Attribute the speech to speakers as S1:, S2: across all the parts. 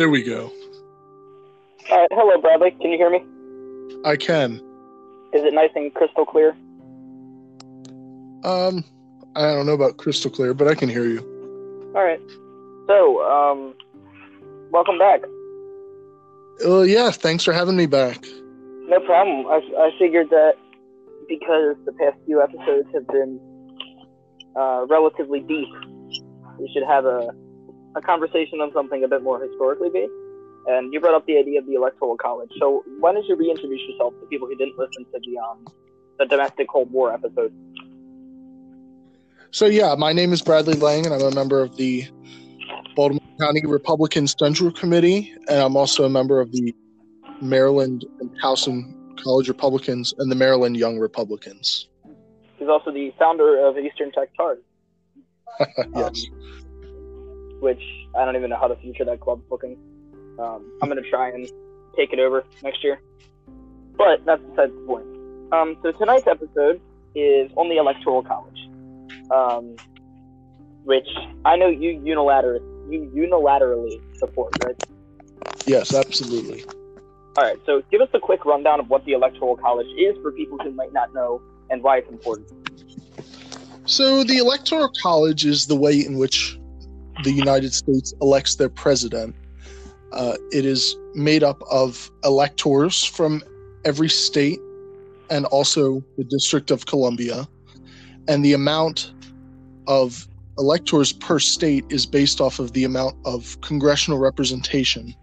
S1: There we go.
S2: All right, hello, Bradley. Can you hear me?
S1: I can.
S2: Is it nice and crystal clear?
S1: Um, I don't know about crystal clear, but I can hear you.
S2: All right. So, um, welcome back.
S1: Well, yeah, thanks for having me back.
S2: No problem. I, I figured that because the past few episodes have been uh, relatively deep, we should have a, a conversation on something a bit more historically based. And you brought up the idea of the Electoral College. So, why don't you reintroduce yourself to people who didn't listen to the um, the domestic Cold War episode?
S1: So, yeah, my name is Bradley Lang, and I'm a member of the Baltimore County Republican Central Committee, and I'm also a member of the Maryland and Towson College Republicans and the Maryland Young Republicans.
S2: He's also the founder of Eastern Tech Tars.
S1: yes.
S2: Um, which I don't even know how the future that club's looking. Um, I'm going to try and take it over next year. But that's besides the point. Um, so tonight's episode is on the Electoral College, um, which I know you unilaterally you unilaterally support, right?
S1: Yes, absolutely.
S2: All right. So give us a quick rundown of what the Electoral College is for people who might not know and why it's important.
S1: So the Electoral College is the way in which the United States elects their president uh, it is made up of electors from every state and also the District of Columbia. And the amount of electors per state is based off of the amount of congressional representation.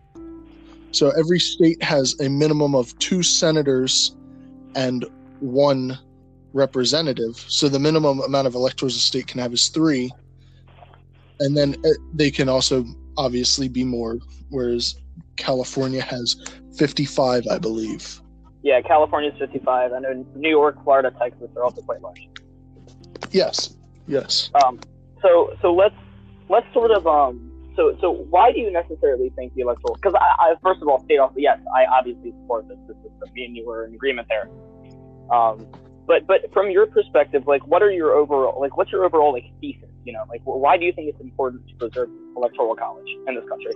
S1: So every state has a minimum of two senators and one representative. So the minimum amount of electors a state can have is three. And then uh, they can also obviously be more, whereas California has 55, I believe.
S2: Yeah, California's 55. I know New York, Florida, Texas are also quite large.
S1: Yes, yes.
S2: Um, so so let's let's sort of um so so why do you necessarily think the electoral? Because I, I first of all state off yes I obviously support this. This is me and you were in agreement there. Um, but but from your perspective, like what are your overall like what's your overall like thesis? You know, like why do you think it's important to preserve electoral college in this country?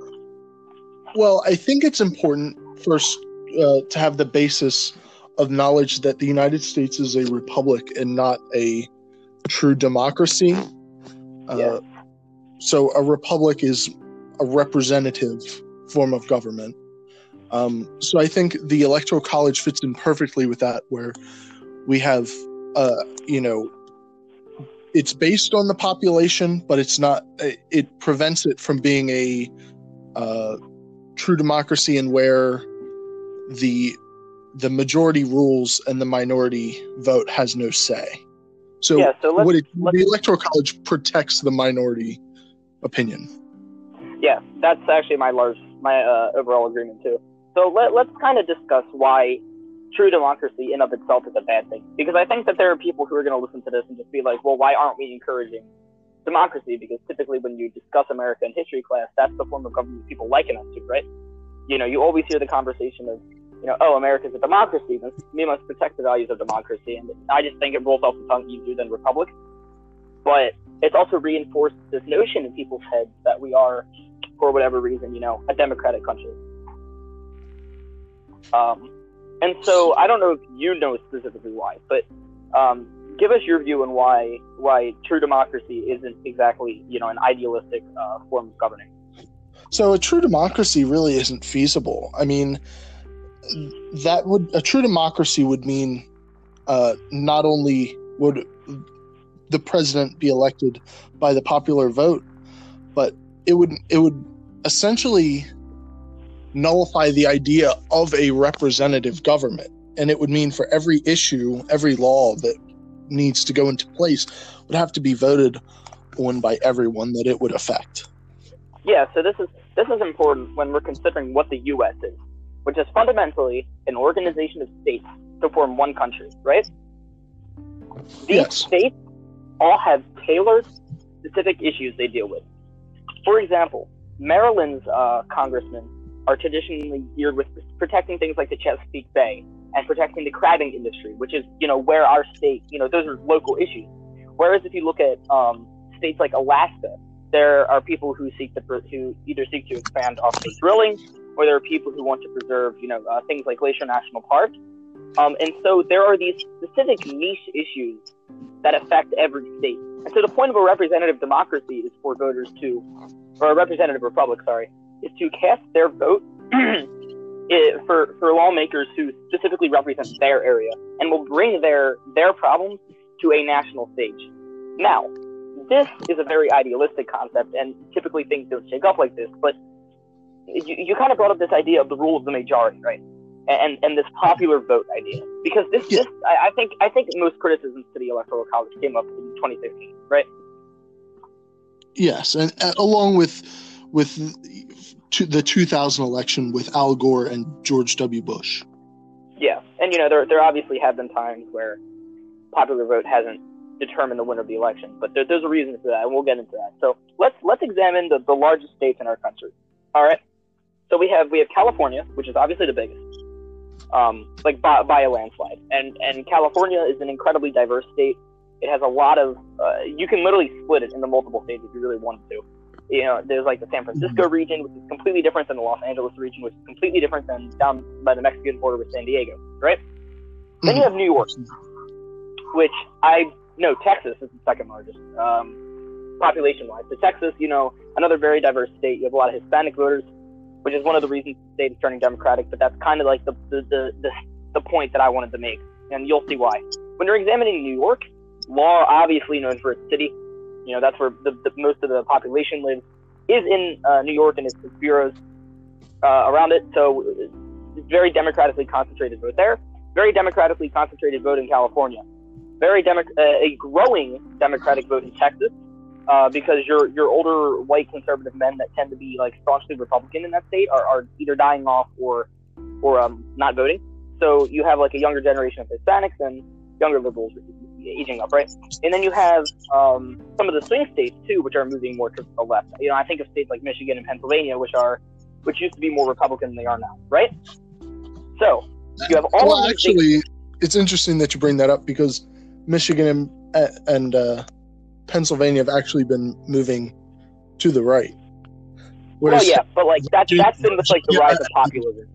S1: Well, I think it's important first uh, to have the basis of knowledge that the United States is a republic and not a true democracy. Uh,
S2: yeah.
S1: So a republic is a representative form of government. Um, so I think the electoral college fits in perfectly with that, where we have, uh, you know, it's based on the population, but it's not. It prevents it from being a uh, true democracy, and where the the majority rules and the minority vote has no say. So,
S2: yeah, so
S1: what it, the electoral college protects the minority opinion.
S2: Yeah, that's actually my large my uh, overall agreement too. So let, let's kind of discuss why true democracy in of itself is a bad thing. Because I think that there are people who are going to listen to this and just be like, well, why aren't we encouraging democracy? Because typically when you discuss America in history class, that's the form of government people liken us to, right? You know, you always hear the conversation of, you know, oh, America's a democracy. We must protect the values of democracy. And I just think it rolls off the tongue easier than republic. But it's also reinforced this notion in people's heads that we are, for whatever reason, you know, a democratic country. Um, and so I don't know if you know specifically why, but um, give us your view on why why true democracy isn't exactly you know an idealistic uh, form of governing.
S1: So a true democracy really isn't feasible. I mean, that would a true democracy would mean uh, not only would the president be elected by the popular vote, but it would it would essentially nullify the idea of a representative government. And it would mean for every issue, every law that needs to go into place would have to be voted on by everyone that it would affect.
S2: Yeah, so this is this is important when we're considering what the US is, which is fundamentally an organization of states to form one country, right? These
S1: yes.
S2: states all have tailored specific issues they deal with. For example, Maryland's uh, congressman are traditionally geared with protecting things like the Chesapeake Bay and protecting the crabbing industry, which is, you know, where our state, you know, those are local issues. Whereas if you look at um, states like Alaska, there are people who seek to who either seek to expand offshore drilling, or there are people who want to preserve, you know, uh, things like Glacier National Park. Um, and so there are these specific niche issues that affect every state. And so the point of a representative democracy is for voters to, or a representative republic, sorry, is to cast their vote for for lawmakers who specifically represent their area and will bring their their problems to a national stage. Now, this is a very idealistic concept, and typically things don't shake up like this. But you, you kind of brought up this idea of the rule of the majority, right? And and this popular vote idea, because this yeah. this I, I think I think most criticisms to the electoral college came up in 2015, right?
S1: Yes, and uh, along with with the 2000 election with Al Gore and George W. Bush.
S2: Yeah, and you know there there obviously have been times where popular vote hasn't determined the winner of the election, but there, there's a reason for that, and we'll get into that. So let's let's examine the, the largest states in our country. All right, so we have we have California, which is obviously the biggest, um, like by, by a landslide, and and California is an incredibly diverse state. It has a lot of uh, you can literally split it into multiple states if you really wanted to you know, there's like the San Francisco mm-hmm. region, which is completely different than the Los Angeles region, which is completely different than down by the Mexican border with San Diego, right? Mm-hmm. Then you have New York, which I know Texas is the second largest um, population wise. So Texas, you know, another very diverse state. You have a lot of Hispanic voters, which is one of the reasons the state is turning Democratic. But that's kind of like the the, the the the point that I wanted to make, and you'll see why. When you're examining New York, law obviously known for its city, you know, that's where the, the most of the population lives, is in uh, New York and its, bureaus uh, around it. So it's very democratically concentrated vote there. Very democratically concentrated vote in California. Very demo- uh, a growing democratic vote in Texas. Uh, because your your older white conservative men that tend to be like staunchly Republican in that state are, are either dying off or or um, not voting. So you have like a younger generation of Hispanics and younger liberals aging up, right? And then you have um, some of the swing states too, which are moving more to the left. You know, I think of states like Michigan and Pennsylvania, which are which used to be more Republican than they are now, right? So you have all.
S1: Well, actually, states- it's interesting that you bring that up because Michigan and, and uh, Pennsylvania have actually been moving to the right.
S2: Whereas, well, yeah, but like that, that's been with like the rise of populism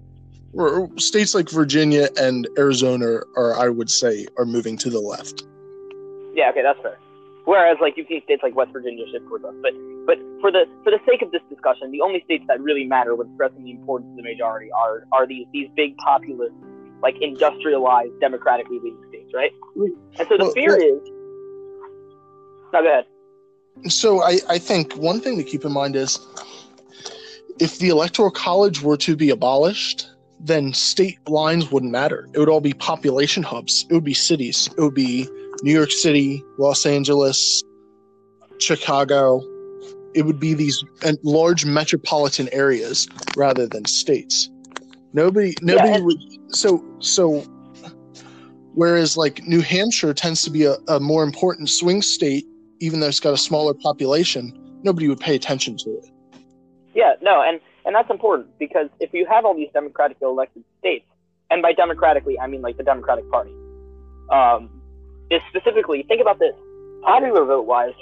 S1: states like Virginia and Arizona are, I would say, are moving to the left.
S2: Yeah, okay, that's fair. Whereas, like you've seen states like West Virginia shift towards us, but but for the for the sake of this discussion, the only states that really matter with stressing the importance of the majority are are these these big populist, like industrialized, democratically leading states, right? And so the well, fear well, is. No, go ahead.
S1: So I I think one thing to keep in mind is if the electoral college were to be abolished, then state lines wouldn't matter. It would all be population hubs. It would be cities. It would be New York City, Los Angeles, Chicago. It would be these large metropolitan areas rather than states. Nobody, nobody yeah, would. So, so. Whereas, like New Hampshire tends to be a, a more important swing state, even though it's got a smaller population, nobody would pay attention to it.
S2: Yeah, no, and and that's important because if you have all these democratically elected states, and by democratically I mean like the Democratic Party, um, is specifically think about this popular vote wise,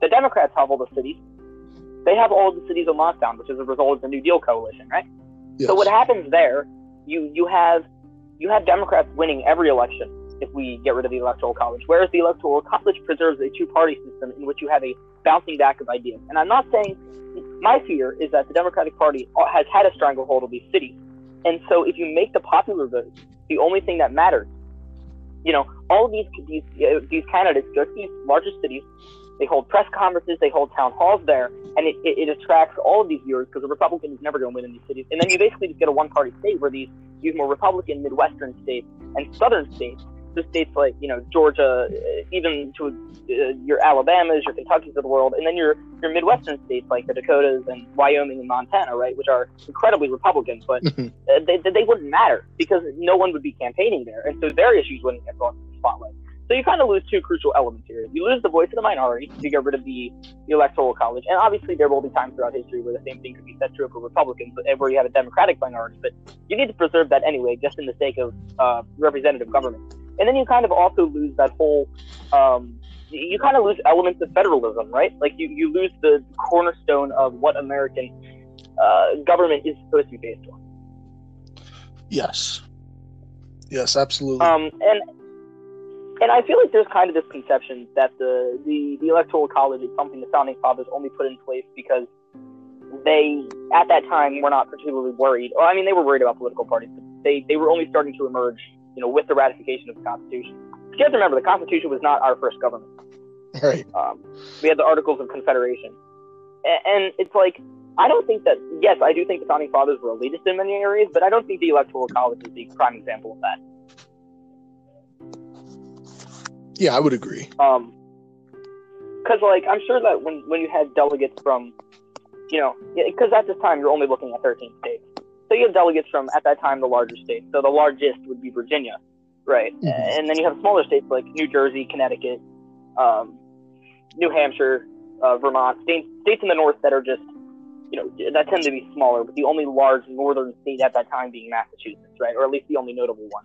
S2: the Democrats have all the cities. They have all the cities on lockdown, which is a result of the New Deal coalition, right? Yes. So what happens there? You you have you have Democrats winning every election if we get rid of the electoral college, whereas the electoral college preserves a two-party system in which you have a bouncing back of ideas. And I'm not saying my fear is that the Democratic Party has had a stranglehold of these cities. And so if you make the popular vote the only thing that matters, you know, all of these these uh, these candidates go to these larger cities, they hold press conferences, they hold town halls there, and it, it, it attracts all of these viewers because the Republican is never going to win in these cities. And then you basically just get a one-party state where these these more Republican Midwestern states and Southern states to states like you know Georgia, uh, even to uh, your Alabamas, your Kentuckys of the world, and then your your Midwestern states like the Dakotas and Wyoming and Montana, right, which are incredibly Republican, but uh, they they wouldn't matter because no one would be campaigning there, and so their issues wouldn't get brought to the spotlight. So you kind of lose two crucial elements here. You lose the voice of the minority to get rid of the, the electoral college, and obviously there will be times throughout history where the same thing could be said true for Republicans, but where you have a Democratic minority. But you need to preserve that anyway, just in the sake of uh, representative government. And then you kind of also lose that whole, um, you kind of lose elements of federalism, right? Like you, you lose the cornerstone of what American uh, government is supposed to be based on.
S1: Yes. Yes, absolutely.
S2: Um, and and I feel like there's kind of this conception that the, the, the electoral college is something the founding fathers only put in place because they at that time were not particularly worried. Well, I mean, they were worried about political parties, but they, they were only starting to emerge, you know, with the ratification of the Constitution. But you have to remember, the Constitution was not our first government.
S1: Right.
S2: Um, we had the Articles of Confederation, and, and it's like I don't think that. Yes, I do think the founding fathers were elitist in many areas, but I don't think the Electoral College is the prime example of that.
S1: Yeah, I would agree.
S2: Um, because like I'm sure that when when you had delegates from, you know, because at this time you're only looking at 13 states, so you have delegates from at that time the larger states. So the largest would be Virginia, right?
S1: Mhm.
S2: And then you have smaller states like New Jersey, Connecticut, um, New Hampshire, uh, Vermont, states states in the north that are just, you know, that tend to be smaller. But the only large northern state at that time being Massachusetts, right, or at least the only notable one.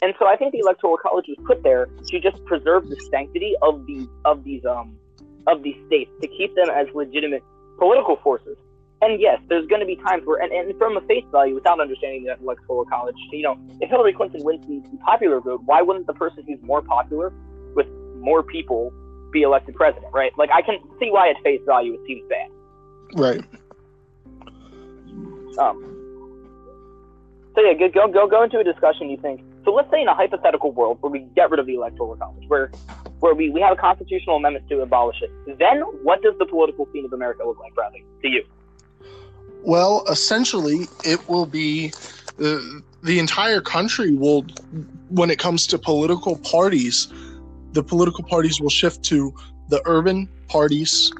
S2: And so I think the electoral college was put there to just preserve the sanctity of these of these um of these states to keep them as legitimate political forces. And yes, there's going to be times where, and, and from a face value, without understanding the electoral college, you know, if Hillary Clinton wins the, popular vote, why wouldn't the person who's more popular with more people be elected president, right? Like I can see why at face value it seems bad.
S1: Right.
S2: Um, so yeah, go, go go go into a discussion. You think so? Let's say in a hypothetical world where we get rid of the electoral college, where where we, we have a constitutional amendment to abolish it, then what does the political scene of America look like, Bradley, to you?
S1: Well, essentially, it will be the the entire country will, when it comes to political parties, the political parties will shift to the urban parties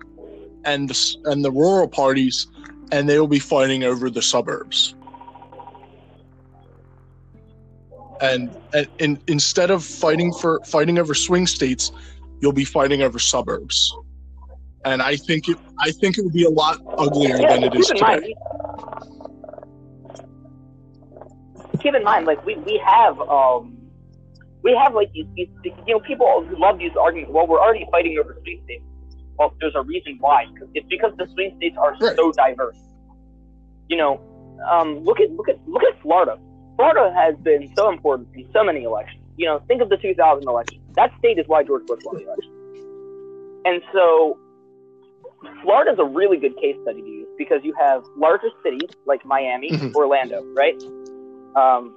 S1: and the, and the rural parties, and they will be fighting over the suburbs. And, and, and instead of fighting for fighting over swing states, you'll be fighting over suburbs. And I think it I think it would be a lot uglier
S2: Yeah,
S1: than it is today.
S2: mind. Keep in mind, like we, we have um we have like these, these you know people who love these arguments. Well, we're already fighting over swing states. Well, there's a reason why. It's because the swing states are
S1: Right.
S2: so diverse. You know, um, look at look at look at Florida. Florida has been so important in so many elections. You know, think of the 2000 election. That state is why George Bush won the election. And so, Florida's a really good case study to use because you have larger cities like Miami,
S1: Mhm.
S2: Orlando, right? Um,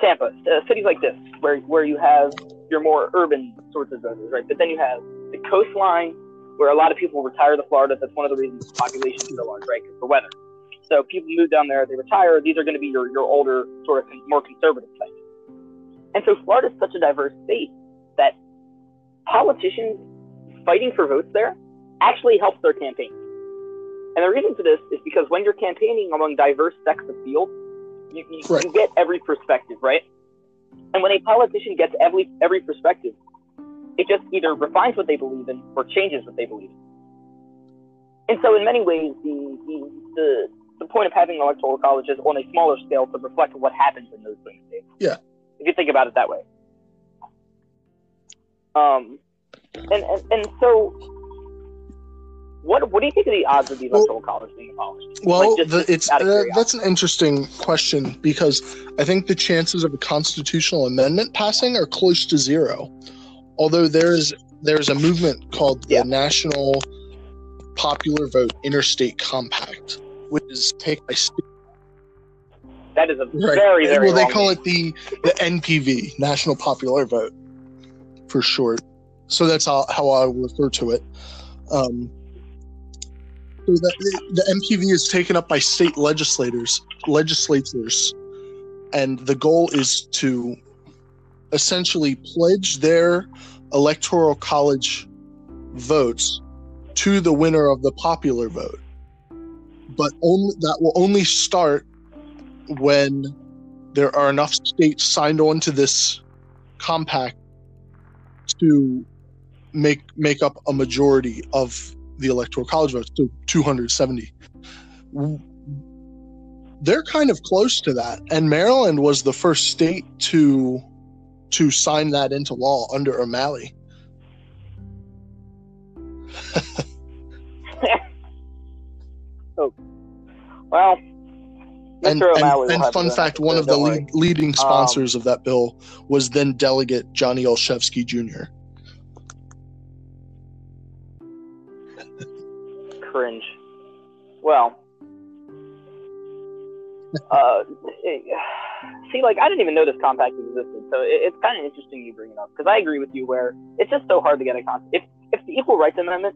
S2: Tampa, uh, cities like this, where where you have your more urban sorts of voters, right? But then you have the coastline, where a lot of people retire to Florida. That's one of the reasons the population is so large, right? Because the weather. So people move down there, they retire. These are going to be your, your older, sort of more conservative sites. And so Florida is such a diverse state that politicians fighting for votes there actually helps their campaign. And the reason for this is because when you're campaigning among diverse sects of field, you, you,
S1: Right.
S2: you get every perspective, right? And when a politician gets every every perspective, it just either refines what they believe in or changes what they believe in. And so, in many ways, the the, the the point of having electoral college is on a smaller scale to reflect what happens in those swing states.
S1: Yeah.
S2: If you think about it that way. Um, and and, and so, what what do you think of the odds of the
S1: Well-
S2: electoral college being abolished?
S1: Well,
S2: Like, just-
S1: the, it's uh, that's an interesting question because I think the chances of a constitutional amendment passing are close to zero. Although there's there's a movement called the
S2: Yeah.
S1: National Popular Vote Interstate Compact, which is taken by state.
S2: That is a
S1: Right.
S2: very very
S1: well, they call
S2: name.
S1: it the the NPV, National Popular Vote, for short. So that's how, how I refer to it. Um, so the, the NPV is taken up by state legislators, legislators, and the goal is to essentially pledge their electoral college votes to the winner of the popular vote. But only that will only start when there are enough states signed on to this compact to make make up a majority of the electoral college votes, so 270. They're kind of close to that, and Maryland was the first state to to sign that into law under O'Malley.
S2: oh, well.
S1: And, and, and fun fact, one of the lead, leading um, sponsors um, of that bill was then Delegate Johnny Olszewski Jr.
S2: Cringe. Well, uh, it, see, like I didn't even know this compact existed, so it, it's kind of interesting you bring it up because I agree with you where it's just so hard to get a compact. If if the Equal Rights Amendment,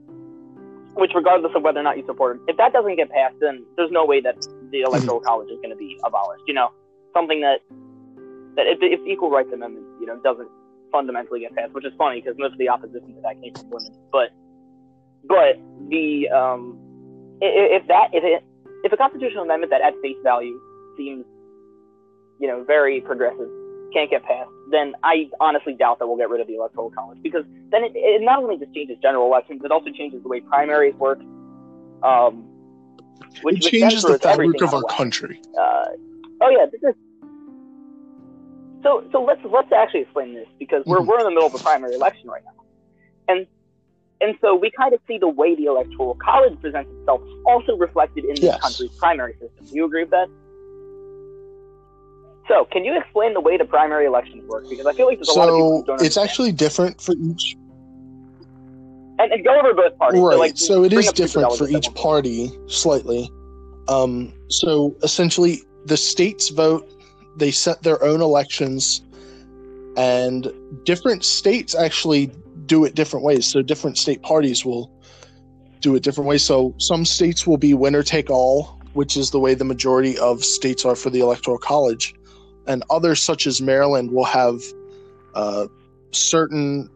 S2: which regardless of whether or not you support it, if that doesn't get passed, then there's no way that the Electoral College is going to be abolished. You know, something that that if if the Equal Rights Amendment, you know, doesn't fundamentally get passed, which is funny because most of the opposition to that came from women, but but the um if, that if it if a constitutional amendment that at face value seems, you know, very progressive, can't get passed, then I honestly doubt that we'll get rid of the electoral college because then it, it not only just changes general elections, it also changes the way primaries work. Um,
S1: which, it changes the fabric of our country.
S2: Uh, oh yeah, this is, so so let's let's actually explain this because we're mm-hmm. we're in the middle of a primary election right now, and and so we kind of see the way the electoral college presents itself also reflected in this yes. country's primary system. Do you agree with that? So, can you explain the way the primary elections work? Because I feel like there's a
S1: so
S2: lot of people who
S1: don't it's actually different for each.
S2: And, and go over both parties.
S1: Right.
S2: So, like,
S1: so it is different for each party slightly. Um, so essentially, the states vote. They set their own elections, and different states actually do it different ways. So different state parties will do it different ways. So some states will be winner take all, which is the way the majority of states are for the electoral college, and others such as Maryland will have uh, certain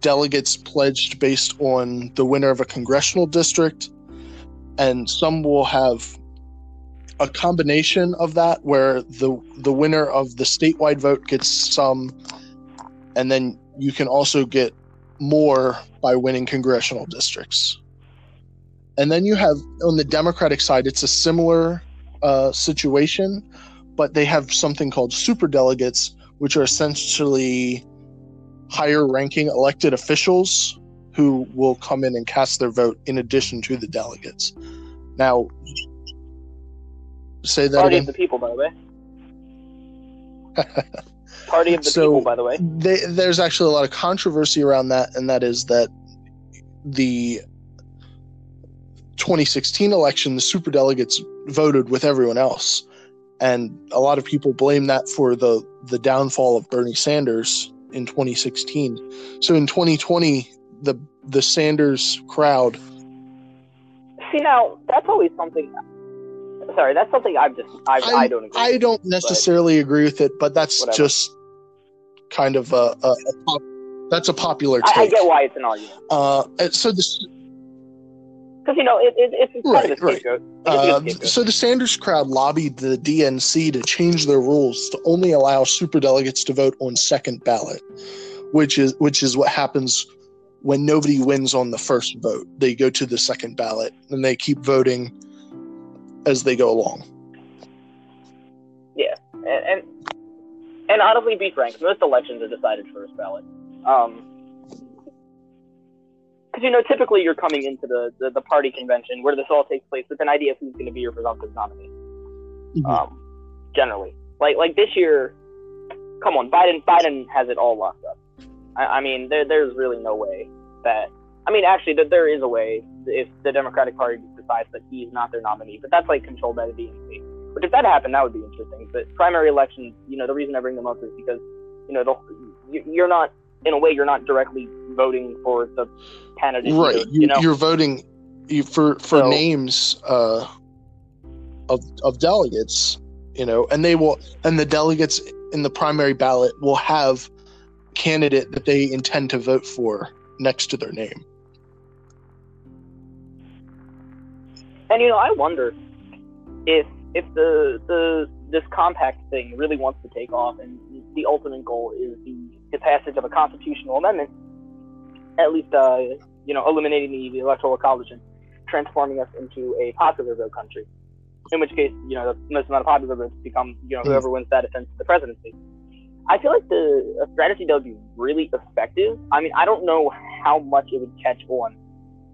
S1: delegates pledged based on the winner of a congressional district, and some will have a combination of that where the the winner of the statewide vote gets some and then you can also get more by winning congressional districts. And then you have on the Democratic side, it's a similar uh, situation, but they have something called super delegates, which are essentially higher ranking elected officials who will come in and cast their vote in addition to the delegates. Now, say that
S2: Party
S1: again.
S2: the people, by the way. Party of the
S1: so
S2: People, by the way.
S1: They, there's actually a lot of controversy around that, and that is that the 2016 election, the super delegates voted with everyone else, and a lot of people blame that for the the downfall of Bernie Sanders in 2016. So in 2020, the the Sanders crowd.
S2: See now, that's always something sorry, that's something I've just I, I, I don't agree.
S1: I don't necessarily agree with it, but that's whatever. just kind of a, a, a pop, that's a popular take.
S2: I, I, get why it's an argument.
S1: Uh, so this.
S2: Because you know it, it, it's right, kind right.
S1: Uh, so the Sanders crowd lobbied the DNC to change their rules to only allow super delegates to vote on second ballot, which is which is what happens when nobody wins on the first vote. They go to the second ballot and they keep voting as they go along.
S2: Yeah, and and, and honestly, be frank, most elections are decided first ballot. Um, because you know, typically you're coming into the, the, the, party convention where this all takes place with an idea of who's going to be your presumptive nominee. Mm-hmm. Um, generally, like like this year, come on, Biden Biden has it all locked up. I, I mean, there there's really no way that. I mean, actually, that there is a way if the Democratic Party decides that he's not their nominee, but that's like controlled by the DNC. Which if that happened, that would be interesting. But primary elections, you know, the reason I bring them up is because, you know, the, you're not, in a way, you're not directly voting for the candidate.
S1: Right.
S2: Either, you, know?
S1: You're voting for for so, names uh, of of delegates, you know, and they will, and the delegates in the primary ballot will have candidate that they intend to vote for next to their name.
S2: And you know, I wonder if if the the this compact thing really wants to take off, and the ultimate goal is the, the passage of a constitutional amendment, at least uh, you know, eliminating the, the electoral college and transforming us into a popular vote country. In which case, you know, the most amount of popular votes become, you know, whoever wins that to the presidency. I feel like the a strategy that would be really effective. I mean, I don't know how much it would catch on,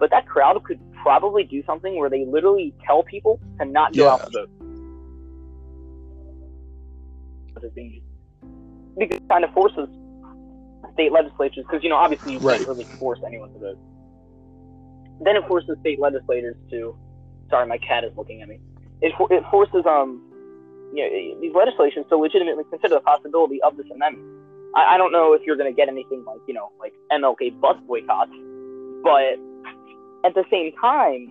S2: but that crowd could probably do something where they literally tell people to not go
S1: Yeah.
S2: out to vote. Because it kind of forces state legislatures, because you know, obviously you
S1: Right.
S2: can't really force anyone to vote. Then it forces state legislators to. Sorry, my cat is looking at me. It for, it forces um, you know, these legislations to legitimately consider the possibility of this amendment. I, I don't know if you're going to get anything like you know like MLK bus boycotts, but at the same time,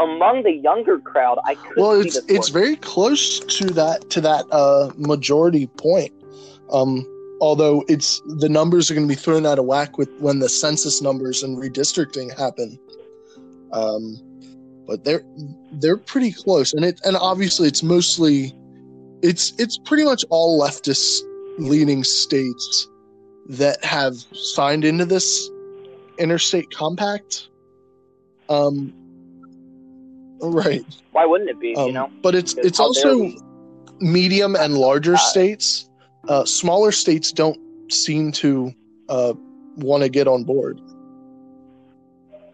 S2: among the younger crowd, I could
S1: Well, it's it's very close to that to that uh, majority point. Um, although it's the numbers are going to be thrown out of whack with when the census numbers and redistricting happen. Um, but they're they're pretty close, and it and obviously it's mostly it's it's pretty much all leftist leaning states that have signed into this interstate compact. Um, right.
S2: Why wouldn't it be?
S1: Um,
S2: you know,
S1: but it's
S2: Because
S1: it's also
S2: we?
S1: medium and larger
S2: Uh,
S1: states. Uh, smaller states don't seem to uh, want to get on board.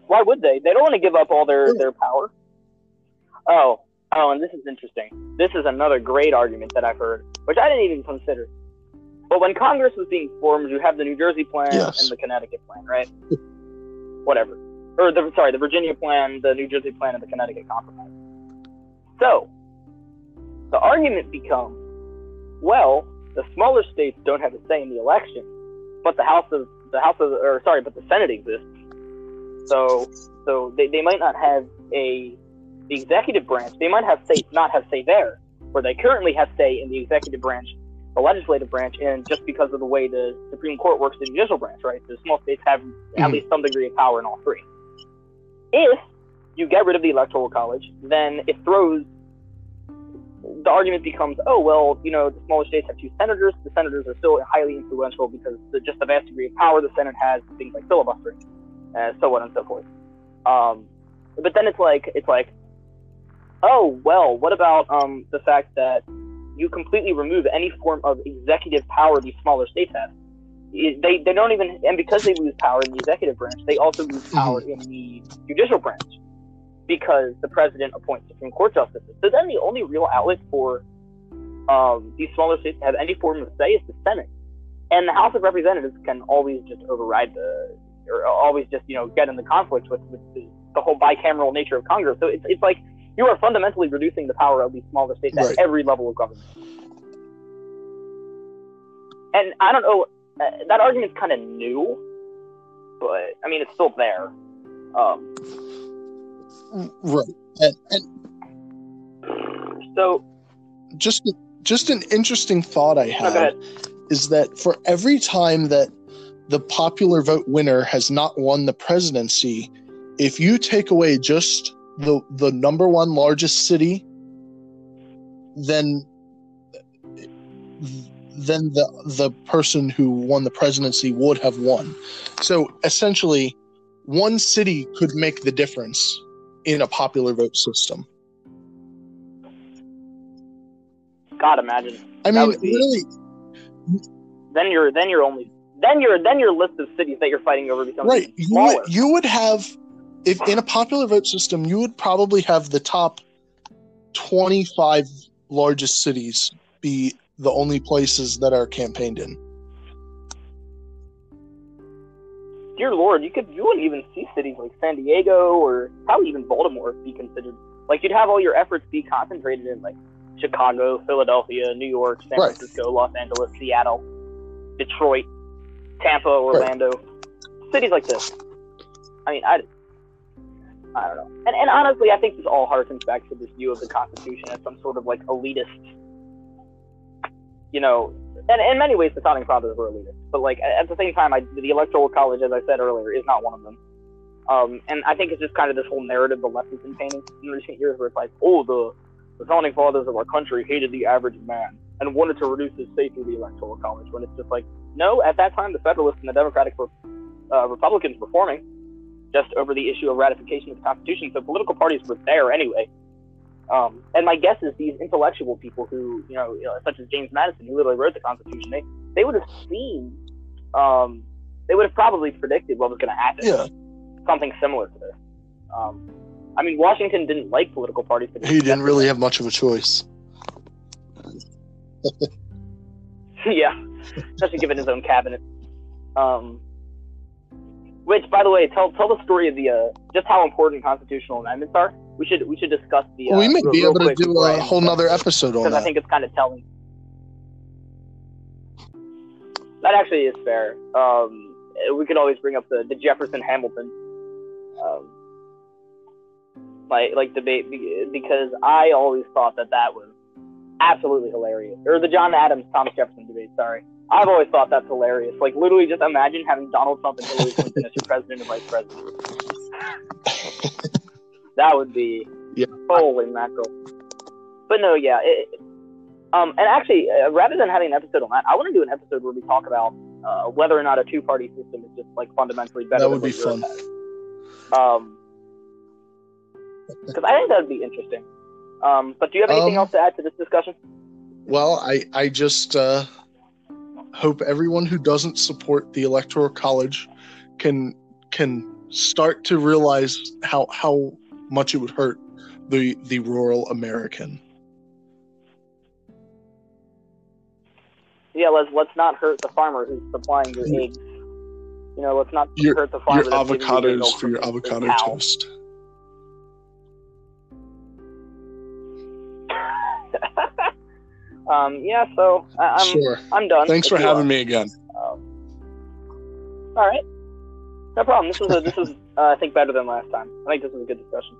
S2: Why would they? They don't want to give up all their
S1: Yeah.
S2: their power. Oh, oh, and this is interesting. This is another great argument that I've heard, which I didn't even consider. But when Congress was being formed, you have the New Jersey plan
S1: Yes.
S2: and the Connecticut plan, right? Whatever, or the sorry, the Virginia plan, the New Jersey plan, and the Connecticut compromise. So, the argument becomes, well, the smaller states don't have a say in the election, but the House of the House of or sorry, but the Senate exists. So so they, they might not have a the executive branch. They might have say not have say there, where they currently have say in the executive branch, the legislative branch, and just because of the way the Supreme Court works, the judicial branch, right? The small states have at
S1: Mhm.
S2: least some degree of power in all three. If you get rid of the electoral college, then it throws. The argument becomes, oh well, you know, the smaller states have two senators. The senators are still highly influential because the, just the vast degree of power the Senate has, things like filibustering uh, so on and so forth. Um, but then it's like it's like, oh well, what about um, the fact that you completely remove any form of executive power these smaller states have? They they don't even and because they lose power in the executive branch, they also lose power in the judicial branch because the president appoints Supreme Court justices. So then the only real outlet for um, these smaller states to have any form of say is the Senate, and the House of Representatives can always just override the or always just you know get in the conflict with, with the, the whole bicameral nature of Congress. So it's it's like you are fundamentally reducing the power of these smaller states
S1: Right.
S2: at every level of government. And I don't know, uh, that argument's kind of new, but I mean it's still there. Um,
S1: Right. And, and
S2: so
S1: just just an interesting thought I
S2: no, go ahead.
S1: is that for every time that the popular vote winner has not won the presidency, if you take away just the the number one largest city, then then the the person who won the presidency would have won. So essentially, one city could make the difference in a popular vote system.
S2: God, imagine.
S1: I mean,
S2: be-
S1: really,
S2: Then you're then you're only then your then your list of cities that you're fighting over becomes
S1: right
S2: even
S1: you you would have if in a popular vote system you would probably have the top 25 largest cities be the only places that are campaigned in
S2: Dear Lord, you could you wouldn't even see cities like San Diego or probably even Baltimore be considered. Like you'd have all your efforts be concentrated in like Chicago, Philadelphia, New York, San
S1: Right.
S2: Francisco, Los Angeles, Seattle, Detroit, Tampa, Orlando, cities like this. I mean, I, I don't know. And, and honestly, I think this all harkens back to this view of the Constitution as some sort of like elitist, you know. And in many ways, the founding fathers were elitist, but like at the same time, I, the Electoral College, as I said earlier, is not one of them. Um, and I think it's just kind of this whole narrative the left has been painting in recent years, where it's like, oh, the the founding fathers of our country hated the average man and wanted to reduce his say through the Electoral College. When it's just like, no, at that time, the Federalists and the Democratic uh, Republicans were forming just over the issue of ratification of the Constitution. So political parties were there anyway. Um, and my guess is these intellectual people who, you know, you know, such as James Madison, who literally wrote the Constitution, they, they would have seen, um, they would have probably predicted what was going to happen.
S1: Yeah.
S2: Something similar to this. Um, I mean, Washington didn't like political parties, but
S1: He didn't really have much of a choice.
S2: yeah, especially given his own cabinet. Um, which, by the way, tell tell the story of the uh, just how important constitutional amendments are. We should we should discuss the. Uh,
S1: we may
S2: real-
S1: be able to do a whole nother episode on
S2: because I think it's kind of telling. That actually is fair. Um, we could always bring up the, the Jefferson Hamilton, um, like like debate because I always thought that that was absolutely hilarious. Or the John Adams Thomas Jefferson debate. Sorry, I've always thought that's hilarious. Like literally, just imagine having Donald Trump and Hillary Clinton as your president and vice president. that would be
S1: Yeah.
S2: holy mackerel. But no, yeah. It, um, and actually, uh, rather than having an episode on that, I want to do an episode where we talk about uh, whether or not a two-party system is just like fundamentally better.
S1: That
S2: than
S1: would be fun.
S2: has. Um, because I think that would be interesting. Um, but do you have anything
S1: Um,
S2: else to add to this discussion?
S1: Well, I I just uh, hope everyone who doesn't support the electoral college can can start to realize how how much it would hurt the the rural American.
S2: Yeah, let's let's not hurt the farmer who's supplying your mm-hmm. eggs. You know, let's not
S1: Your-
S2: hurt the farmer.
S1: Your
S2: that's giving you the
S1: avocados for your avocado toast.
S2: um, yeah, so I, I'm
S1: sure.
S2: I'm done.
S1: Thanks for having me again.
S2: Um, all right, no problem. This was a, this was uh, I think better than last time. I think this was a good discussion.